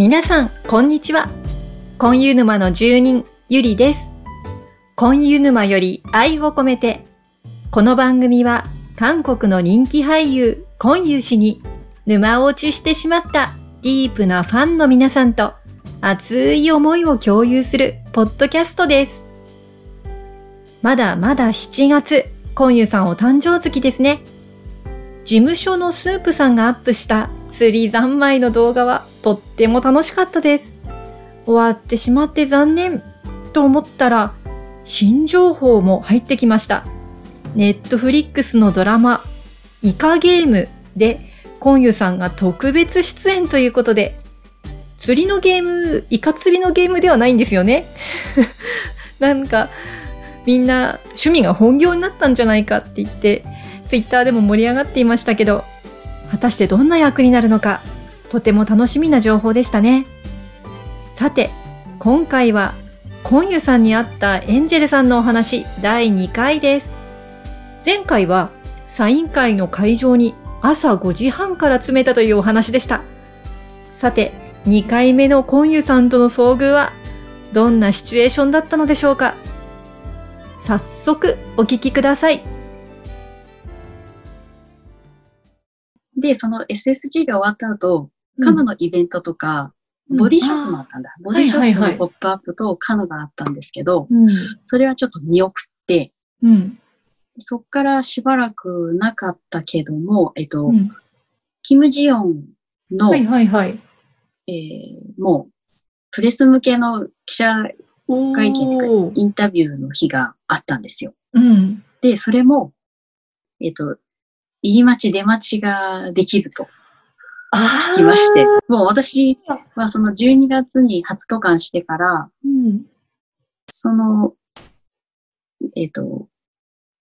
皆さん、こんにちは。コンユ沼の住人、ゆりです。コンユ沼より愛を込めて、この番組は韓国の人気俳優、コンユ氏に沼落ちしてしまったディープなファンの皆さんと熱い思いを共有するポッドキャストです。まだまだ7月、コンユさんお誕生月ですね。事務所のスープさんがアップした釣り三昧の動画はとっても楽しかったです。終わってしまって残念と思ったら新情報も入ってきました。ネットフリックスのドラマイカゲームでコンユさんが特別出演ということで釣りのゲーム、イカ釣りのゲームではないんですよね。なんかみんな趣味が本業になったんじゃないかって言ってツイッターでも盛り上がっていましたけど、果たしてどんな役になるのか、とても楽しみな情報でしたね。さて、今回は、コンユさんに会ったエンジェルさんのお話第2回です。前回は、サイン会の会場に朝5時半から詰めたというお話でした。さて、2回目のコンユさんとの遭遇は、どんなシチュエーションだったのでしょうか早速、お聞きください。で、その SSG が終わった後、カノのイベントとか、ボディショップもあったんだ。ボディショップのポップアップとカノがあったんですけど、うん。それはちょっと見送って、うん。そっからしばらくなかったけども、えっと、うんキム・ジヨンの、はいはいはい。えーもう、プレス向けの記者会見とかインタビューの日があったんですよ。うん。で、それも、えっと、入り待ち出待ちができるとあ聞きまして、もう私はその12月に初渡韓してから、うん。その、えっ、と、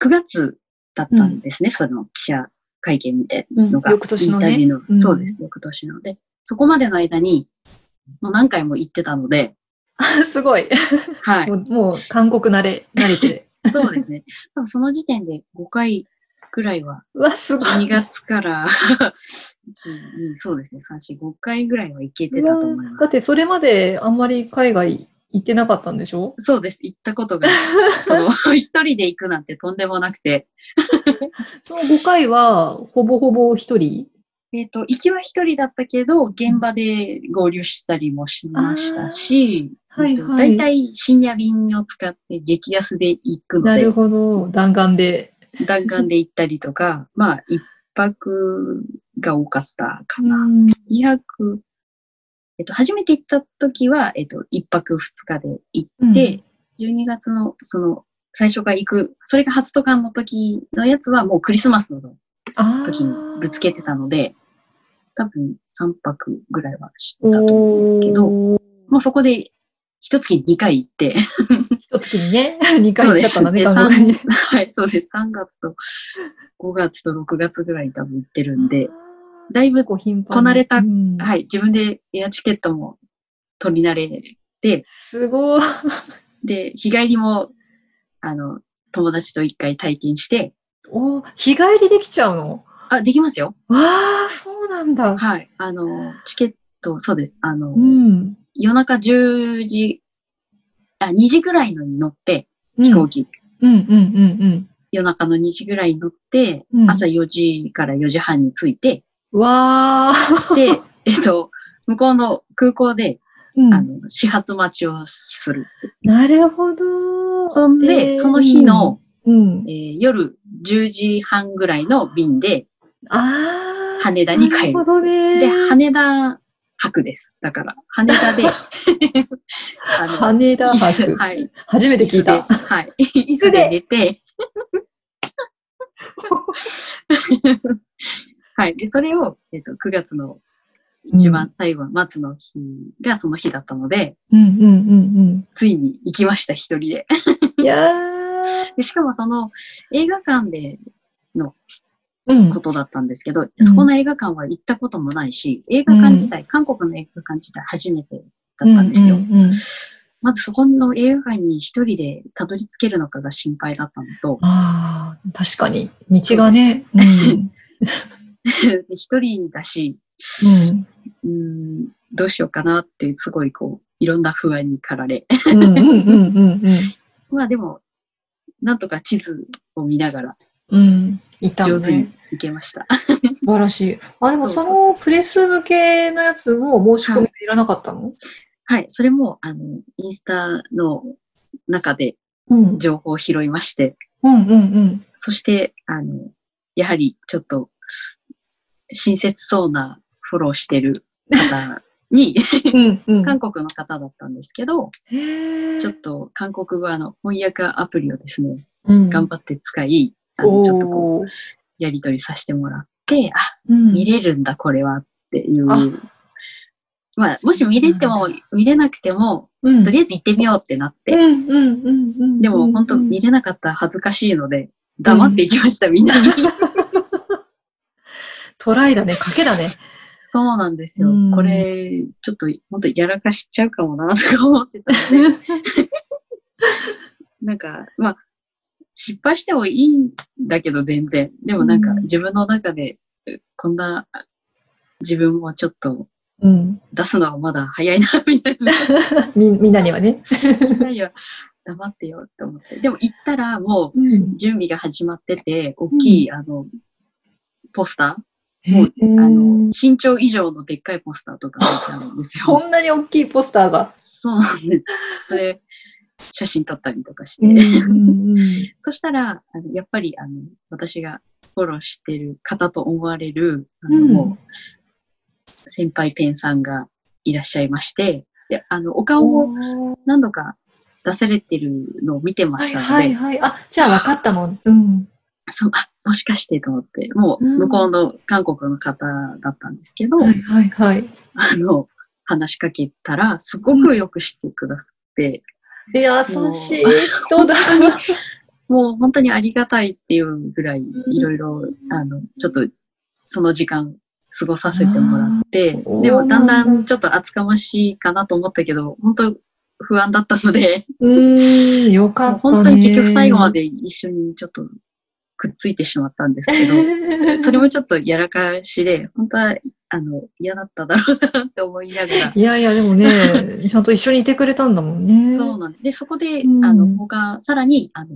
9月だったんですね、その記者会見みたいなのが。うん翌年のねインタビューの、うんそうです、翌年ので。そこまでの間に、もう何回も行ってたので、あすごい。はい。もう、もう韓国慣れ、慣れてる。そうですね。その時点で5回くらいは、うわ、すごい。12月から、う んそうですね、3、4、5回ぐらいは行けてたと思います。だってそれまであんまり海外行ってなかったんでしょ？そうです、行ったことが、その、一人で行くなんてとんでもなくて、その5回は、ほぼほぼ一人？えっ、と、行きは一人だったけど、現場で合流したりもしましたし、はいはい大体深夜便を使って激安で行くのでなる、ほど。弾丸で。弾丸で行ったりとか、まあ、一泊が多かったかうな。ん。二泊、えっと、初めて行った時は、えっと、一泊二日で行って、12月の、その、最初から行く、それが初渡韓の時のやつはもうクリスマスの時にぶつけてたので、多分3泊ぐらいはしてたと思うんですけど、もうそこで一月2回行って、一月にね、2回行っちゃったんだね、韓国に はい、そうです。3月と5月と6月ぐらいに多分行ってるんで、だいぶ、こう頻繁にこなれたうんはい、自分でエアチケットも取り慣れて、すごい。で、日帰りも、あの、友達と一回体験して、お日帰りできちゃうの？あ、できますよ。わあ、そうなんだ。はい。あの、チケット、そうです。あの、うん。夜中10時、あ、2時ぐらいのに乗って、うん飛行機、うんうんうん夜中の2時ぐらいに乗って、うん朝4時から4時半に着いて、うん。わあ。で、えっと、向こうの空港で、うんあの、始発待ちをする。なるほど。そんで、えーその日の、、うん。えー夜10時半ぐらいの便で、ああ。羽田に帰るなるほどね。で、羽田泊です。だから、羽田で、あの羽田泊。はい。初めて聞いた。はい。椅子で寝て、はい。で、それを、えっと、9月の一番最後、末の日がその日だったので、うんうんうんついに行きました、一人で。うん。いやでしかもその映画館でー。うんことだったんですけど、そこの映画館は行ったこともないし、映画館自体、韓国の映画館自体初めてだったんですよ。うんうんうんまずそこの映画館に一人でたどり着けるのかが心配だったのと、ああ、確かに。道がね。うん。人だし、うん。うん、どうしようかなって、すごいこう、いろんな不安に駆られ。うんうんうんうん まあでも、なんとか地図を見ながらうん。うん。いたの上手にね。行けました。素晴らしい。あ、でもそのプレス向けのやつも申し込みいらなかったの？はい、それも、あの、インスタの中でうん。情報を拾いまして、うんうんうん。そして、あの、やはりちょっと、親切そうなフォローしてる方に、うんうん。韓国の方だったんですけど、ちょっと韓国語の翻訳アプリをですね、うん頑張って使い、あのちょっとこう、やりとりさせてもらって、あ、うん見れるんだ、これはっていう。あまあ、もし見れても、見れなくても、うんとりあえず行ってみようってなって、うんうんうんうん。でも本当見れなかったら恥ずかしいので、黙っていきました、みんなに。トライだね、賭けだね。そうなんですよ。うんこれ、ちょっと本当やらかしちゃうかもな、とか思ってたので、なんか、まあ、失敗してもいいんだけど全然。でもなんかうん自分の中で、こんな自分もちょっとうん。出すのはまだ早いな、みたいな。み、みんなにはね。みんなには黙ってよって思って。でも行ったらもう準備が始まってて、大きい、あの、ポスターもうあの、身長以上のでっかいポスターとか置いてあるんですよ。そんなに大きいポスターが。そうなんです。それ、写真撮ったりとかして。うんうんうん そしたら、あのやっぱり、あの、私がフォローしてる方と思われる、あの、うんもう、先輩ペンさんがいらっしゃいまして、で、あの、お顔を何度か出されてるのを見てまはいしたので、はいはい。あ、じゃあ分かったの。うん。そう、あ、もしかしてと思って、もう、うん向こうの韓国の方だったんですけど、はいはいはい。あの、話しかけたら、すごくよくしてくださって、優しい人だ。もう本当にありがたいっていうぐらい、うん。いろいろ、あの、ちょっと、その時間、過ごさせてもらってでも、だんだんんちょっと厚かましいかなと思ったけど、本当不安だったので、うーん、よかったね。本当に結局最後まで一緒にちょっとくっついてしまったんですけど、それもちょっとやらかしで、本当は、あの、嫌だっただろうなって思いながら、いやいや、でもね、ちゃんと一緒にいてくれたんだもんね。そうなんです。で、そこで、うんあの、他、さらに、あの、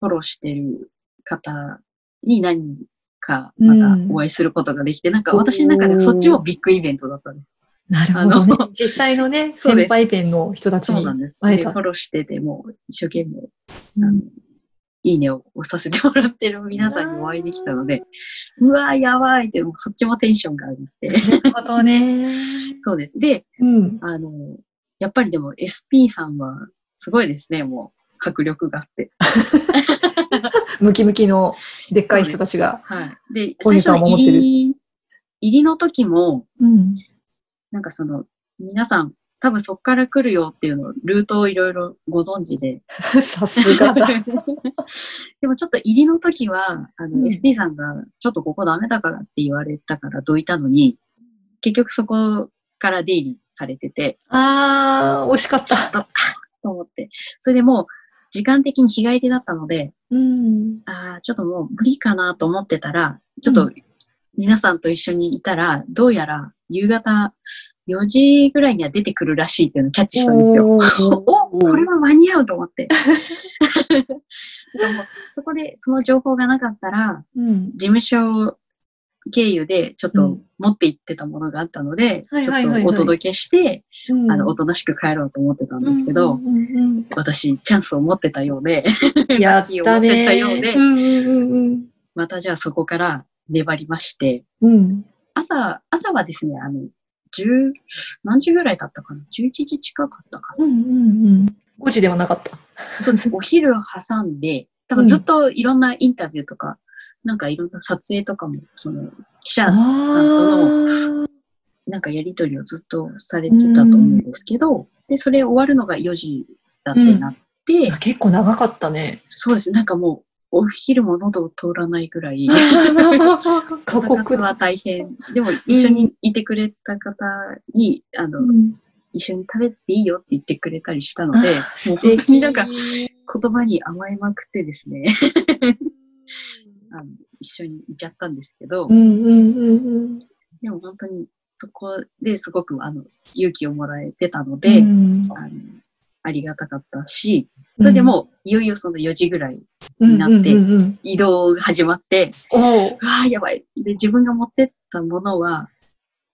フォローしてる方に何人か、またお会いすることができて、なんか私の中でそっちもビッグイベントだったんです。なるほどね。実際のね、先輩ペンの人たちにそうなんです。フォローしてて、もう一生懸命、うんあの、いいねを押させてもらってる皆さんにお会いできたので、うわーやばいって、もうそっちもテンションが上がって。なるほどね。そうです。で、うん。あの、やっぱりでも SP さんはすごいですね、もう迫力があって。ムキムキのでっかい人たちが。はい。で、最初の守ってる入り、入りの時も、うん。なんかその、皆さん、多分そこから来るよっていうのを、ルートをいろいろご存知で。さすがだ。でもちょっと入りの時は、あの、うん SP さんが、ちょっとここダメだからって言われたからどいたのに、結局そこから出入りされてて、あー、惜しかったと、あ と思って。それでもう、時間的に日帰りだったので、うん。ああ、ちょっともう無理かなと思ってたら、ちょっとうん皆さんと一緒にいたら、どうやら夕方4時ぐらいには出てくるらしいっていうのをキャッチしたんですよ。お おーこれは間に合うと思って。そこでその情報がなかったら、うん。事務所経由でちょっとうん持って行ってたものがあったので、はいちょっとお届けして、うんあの、おとなしく帰ろうと思ってたんですけど、うんうんうん私、チャンスを持ってたようで、う んやっラッキーを持ってたねたようでうんうんまたじゃあそこから粘りまして、うんうん。朝、朝はですね、あの、10、何時ぐらいだったかな ?11 時近かったかうんうんうん。5時ではなかった。なそうです。お昼挟んで、多分ずっといろんなインタビューとか、なんかいろんな撮影とかも、その、記者さんとの、の、なんかやりとりをずっとされてたと思うんですけど、で、それ終わるのが4時だってなって、あ結構長かったね。そうです。なんかもう、お昼も喉を通らないぐらい、過酷だ。は大変。でも一緒にいてくれた方に、あの、うん。一緒に食べていいよって言ってくれたりしたので、あもう本当になんか言葉に甘えまくってですね、あの一緒にいちゃったんですけど、うんうんうんうん。でも本当にそこですごくあの勇気をもらえてたので、うん。あのありがたかったし、それでもういよいよその4時ぐらいうんなって移動が始まって、おううわあ、やばい。で、自分が持ってったものは、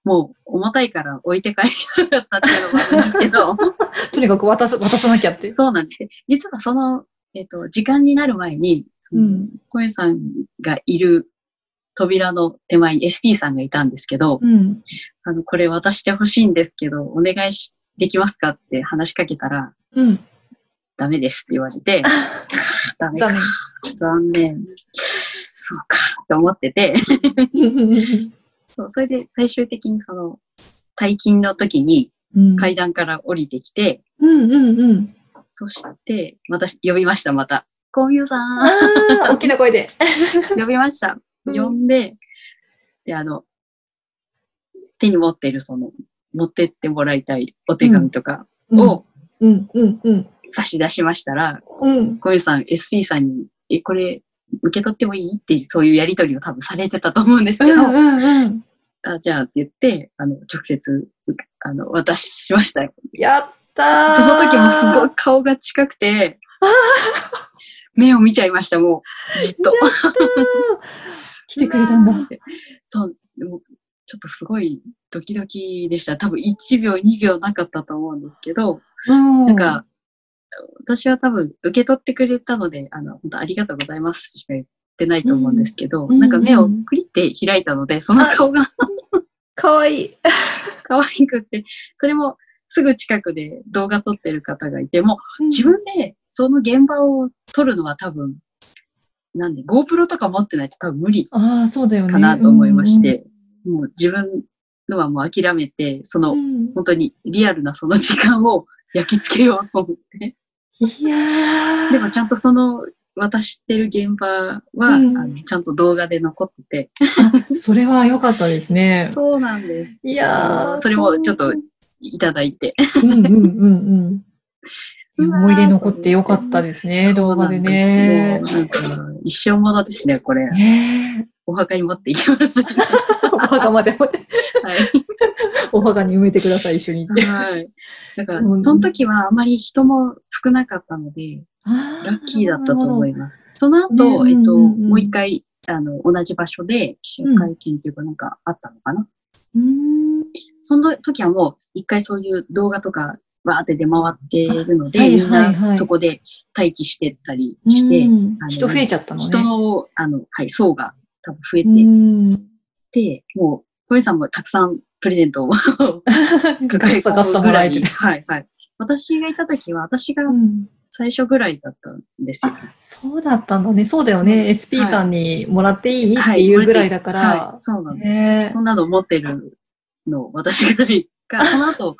もう重たいから置いて帰りたかったっていうのもあるんですけど、とにかく渡す渡さなきゃって。そうなんですね。実はその、えっ、と、時間になる前に、そのうん小遊さんがいる扉の手前に SP さんがいたんですけど、うん。あの、これ渡してほしいんですけど、お願いし、できますかって話しかけたら、うん。ダメですって言われて、ダメか残、残念。そうか、って思ってて、念。そう、それで最終的にその、退勤の時にうん階段から降りてきて、うんうんうん。そして、また呼びました、また。コンユさん、ああ、大きな声で。呼びました。うん呼んで、で、あの、手に持ってるその、持ってってもらいたいお手紙とかをうんうんうん。差し出しましたら、うん。コンユさん、SP さんに、え、これ、受け取ってもいいって、そういうやりとりを多分されてたと思うんですけど、うんうんうん。あじゃあって言って、あの、直接、あの、渡しましたよ。やったーその時もすごい顔が近くて、目を見ちゃいました、もう、じっと。来てくれたんだ。そう、でもちょっとすごいドキドキでした。多分1秒、2秒なかったと思うんですけど、うんなんか、私は多分受け取ってくれたので、あの、本当ありがとうございますしか言ってないと思うんですけど、うんなんか目をクリって開いたので、その顔がかわいい。可愛くって、それもすぐ近くで動画撮ってる方がいて、もう自分でその現場を撮るのは多分、なんで GoPro とか持ってないと多分無理。かなと思いまして、もう自分のはもう諦めて、その、うん。うん本当にリアルなその時間を 焼き付けようと思って。いやーでもちゃんとその渡してる現場は、うんあのちゃんと動画で残ってて。それは良かったですね。そうなんです。いやーそれもちょっといただいて。うんうんうんうん。思い出残ってよかったですね、動画でね。そうなんですよなんか一生ものですね、これ。ねお墓に持っていきます。え お墓まで、はい。お墓に埋めてください、一緒に行って。はい。だからう、んその時はあまり人も少なかったので、ララッキーだったと思います。その後、ねえっと、うんうんうんもう一回、あの、同じ場所で記者会見っていうかなんかあったのかな。うんその時はもう一回そういう動画とかわーって出回ってるので、あはいみんはいはないそこで待機してったりして、人増えちゃったのね。人の、あの、はい、層が多分増えてういっん。て、もう、小江さんもたくさんプレゼントをガ 抱え込むぐらい。はい、はい。私がいた時は、私がうん最初ぐらいだったんですよ。そうだったんだね。そうだよね。SP さんにもらっていいっはいていうぐらいだから。はい、そうなんです。そんなの持ってるの、私ぐらいか、その後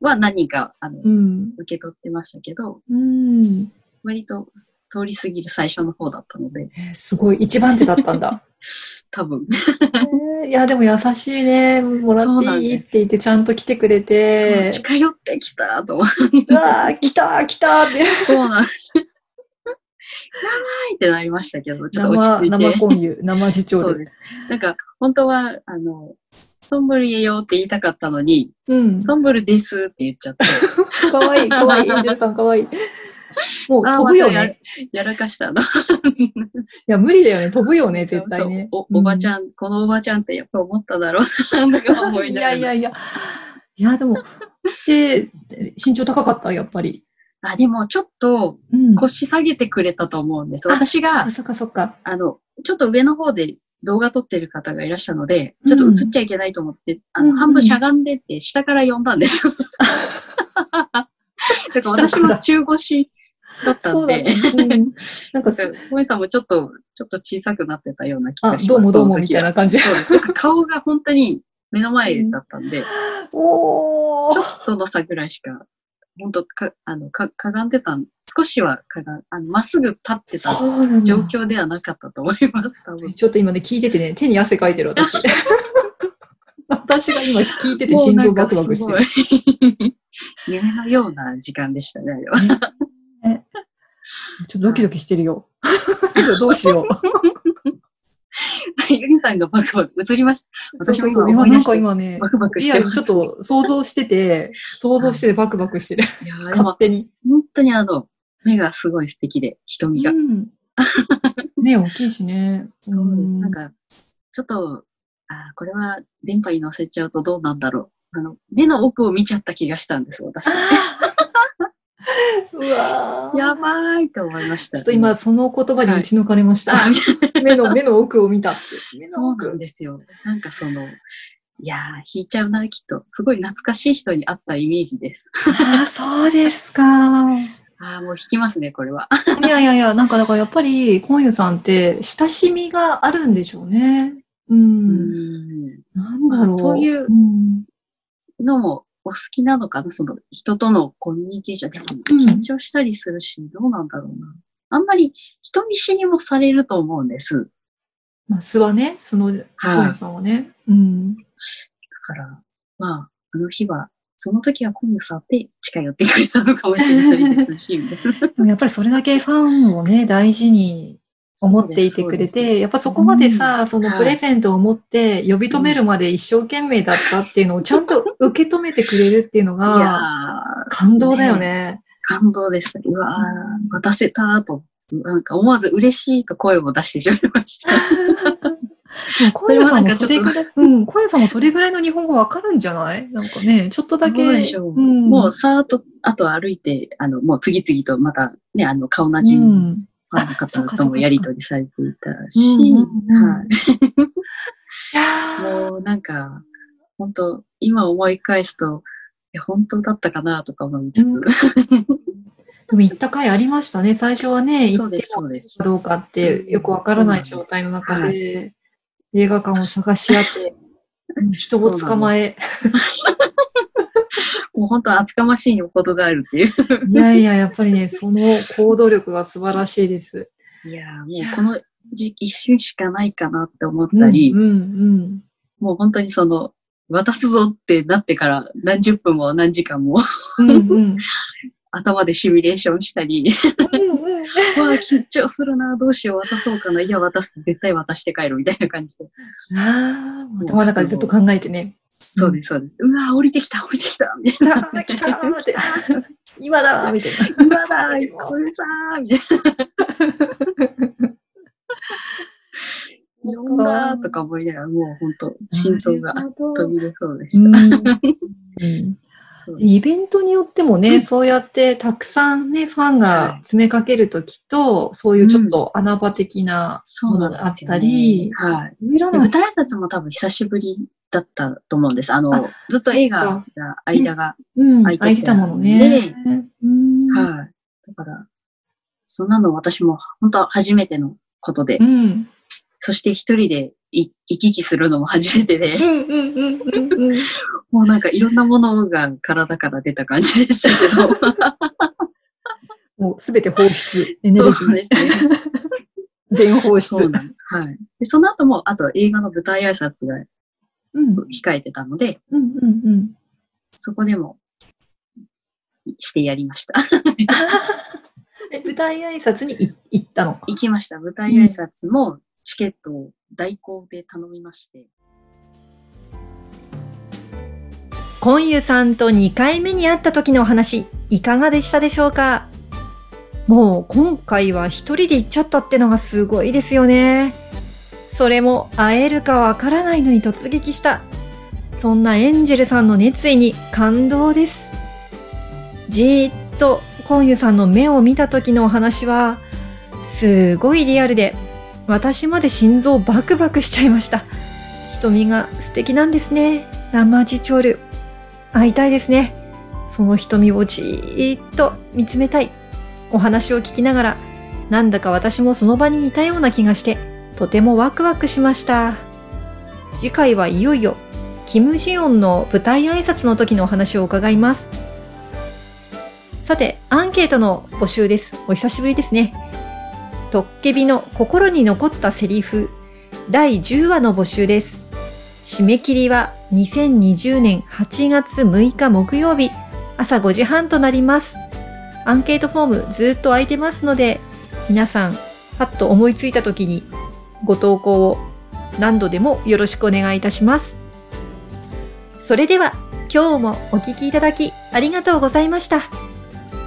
は何人か、あの、うん。受け取ってましたけど、うん。割と通り過ぎる最初の方だったので、えーすごい。一番手だったんだ。多分、えーいや、でも優しいね。もらっていいって言ってちゃんと来てくれて。近寄ってきたと思って、うわー、来た来たって。そうなんです。やばいってなりましたけど、ちょっと落生、ち着いて。生コンユ、生次長で。そうです。なんか、本当は、あの、ソンブルイエよって言いたかったのに、うん。ソンブルですって言っちゃって、かわいい、かわいい。エンジェルさんかわいい。もう飛ぶよまたやね。やらかしたの。いや、無理だよね。飛ぶよね、絶対ね。そうおおばちん。ゃん、このおばちゃんってやっぱ思っただろうな、とか思いいながら。やいやいや。いや、でも、で、身長高かった、やっぱり。あ、でもちょっとうん。腰下げてくれたと思うんです。私が、そっかそっか。あの、ちょっと上の方で動画撮ってる方がいらっしゃるので、ちょっと映っちゃいけないと思って、あの、うん半分しゃがんでって下から呼んだんですよ。だから私も中腰だったんで、ね。う んなんかす、小江さんもちょっと、ちょっと小さくなってたような気があ、します。どうもどうもみたいな感じ。そうです。顔が本当に目の前だったんで、おーちょ。っとの差ぐらいしか、本当か、あの、か、かがんでたん、少しはかがん、あの、まっすぐ立ってた状況ではなかったと思います、多分。ちょっと今ね、聞いててね、手に汗かいてる、私。私が今聞いてて心臓バクバクしてる。い夢のような時間でしたね、あれは。ちょっとドキドキしてるよ。どうしよう。ゆりさんがバクバク映りました。私も今思い出してなんか今ねバクバクして。ちょっと想像してて、想像しててバクバクしてる。いや勝も手に。本当にあの、目がすごい素敵で、瞳が。うん。目大きいしね。そうです。んなんか、ちょっと、あーこれは電波に乗せちゃうとどうなんだろう。あの、目の奥を見ちゃった気がしたんです、私。うわーやばいと思いました。ちょっと今、その言葉に打ち抜かれました。あ、目の、目の奥を見たって。目 のそうなんですよ。なんかその、いやー、引いちゃうな、きっと。すごい懐かしい人に会ったイメージです。ああ、そうですか。ああ、もう引きますね、これは。いやいやいや、なんかだからやっぱり、コンユさんって親しみがあるんでしょうね。う。うんん。なんだろう。まあそういううんのもお好きなのかな、その人とのコミュニケーション。でも、うん緊張したりするし、どうなんだろうな。あんまり人見知りもされると思うんです。まあ、素はね、素のコンはい。ユさんはね。うん。だから、まあ、あの日は、その時はコンさんって近寄ってくれたのかもしれないですし、やっぱりそれだけファンをね、大事に思っていてくれて、やっぱそこまでさ、うんそのはいプレゼントを持って呼び止めるまで一生懸命だったっていうのをちゃんと受け止めてくれるっていうのがー感動だよね。感動です。うわー渡せたと。なんか思わず嬉しいと声を出してしまいました。でも小遊さんもそそれはなんかれぐらい、うん、小遊さんもそれぐらいの日本語わかるんじゃない？なんかね、ちょっとだけ。どうでしょう。ん、もうさーっと、あと歩いて、あの、もう次々とまたね、あの、顔なじみの方ともやりとりされていたし、はい。もうなんか、本当今思い返すと、いや、本当だったかなとか思いつつ、うん。でも行った回ありましたね。最初はね、行ってか。どうかってよくわからない状態の中そうで、映画館を探し合って、うん。人を捕まえ、もう本当厚かましいことがあるっていう。いやいや、やっぱりね、その行動力が素晴らしいです。いやーもうこの時一瞬しかないかなって思ったり、うんうん。もう本当にその、渡すぞってなってから何十分も何時間もうん。頭でシミュレーションしたり、うんうん わあ、緊張するな、どうしよう、渡そうかな、いや、渡す、絶対渡して帰るみたいな感じで。頭の中でずっと考えてね。そうです、そうです。うわー降りてきた、降りてきた、みたいな。来た来たーって。今だーみたいな。今だ、これさー、みたいな。呼んだとか思いながら、もう本当、心臓が飛び出そうでした。イベントによってもね、うんそうやってたくさんね、ファンが詰めかけるときと、そういうちょっと穴場的なものがあっですよねたり、はい。いろんなで舞台挨拶も多分久しぶりだったと思うんです。あの、あずっと映画が間が。うん、空いてた空いてたものね。うんはい。だから、そんなの私も本当初めてのことで、うん。そして一人でい行き来するのも初めてで。もうなんかいろんなものが体から出た感じでしたけど。もうすべて放出。エネルギー。そうですね。全放出。そうなんです。はい。で、その後も、あと映画の舞台挨拶がうん控えてたので、うんうんうん。そこでも、してやりました。え舞台挨拶にい行ったの。行きました。舞台挨拶もチケットを代行で頼みまして。コンユさんと2回目に会った時のお話、いかがでしたでしょうか？もう今回は一人で行っちゃったってのがすごいですよね。それも会えるかわからないのに突撃した。そんなエンジェルさんの熱意に感動です。じーっとコンユさんの目を見た時のお話は、すごいリアルで、私まで心臓バクバクしちゃいました。瞳が素敵なんですね。ラマジチョル。会いたいですね。その瞳をじーっと見つめたい。お話を聞きながら、なんだか私もその場にいたような気がして、とてもワクワクしました。次回はいよいよ、キム・ジヨンの舞台挨拶の時のお話を伺います。さて、アンケートの募集です。お久しぶりですね。トッケビの心に残ったセリフ第10話の募集です。締め切りは2020年8月6日木曜日朝5時半となります。アンケートフォームずっと空いてますので、皆さん、パッと思いついた時にご投稿を何度でもよろしくお願いいたします。それでは今日もお聴きいただきありがとうございました。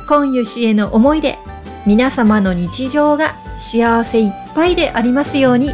今湯氏への思いで皆様の日常が幸せいっぱいでありますように。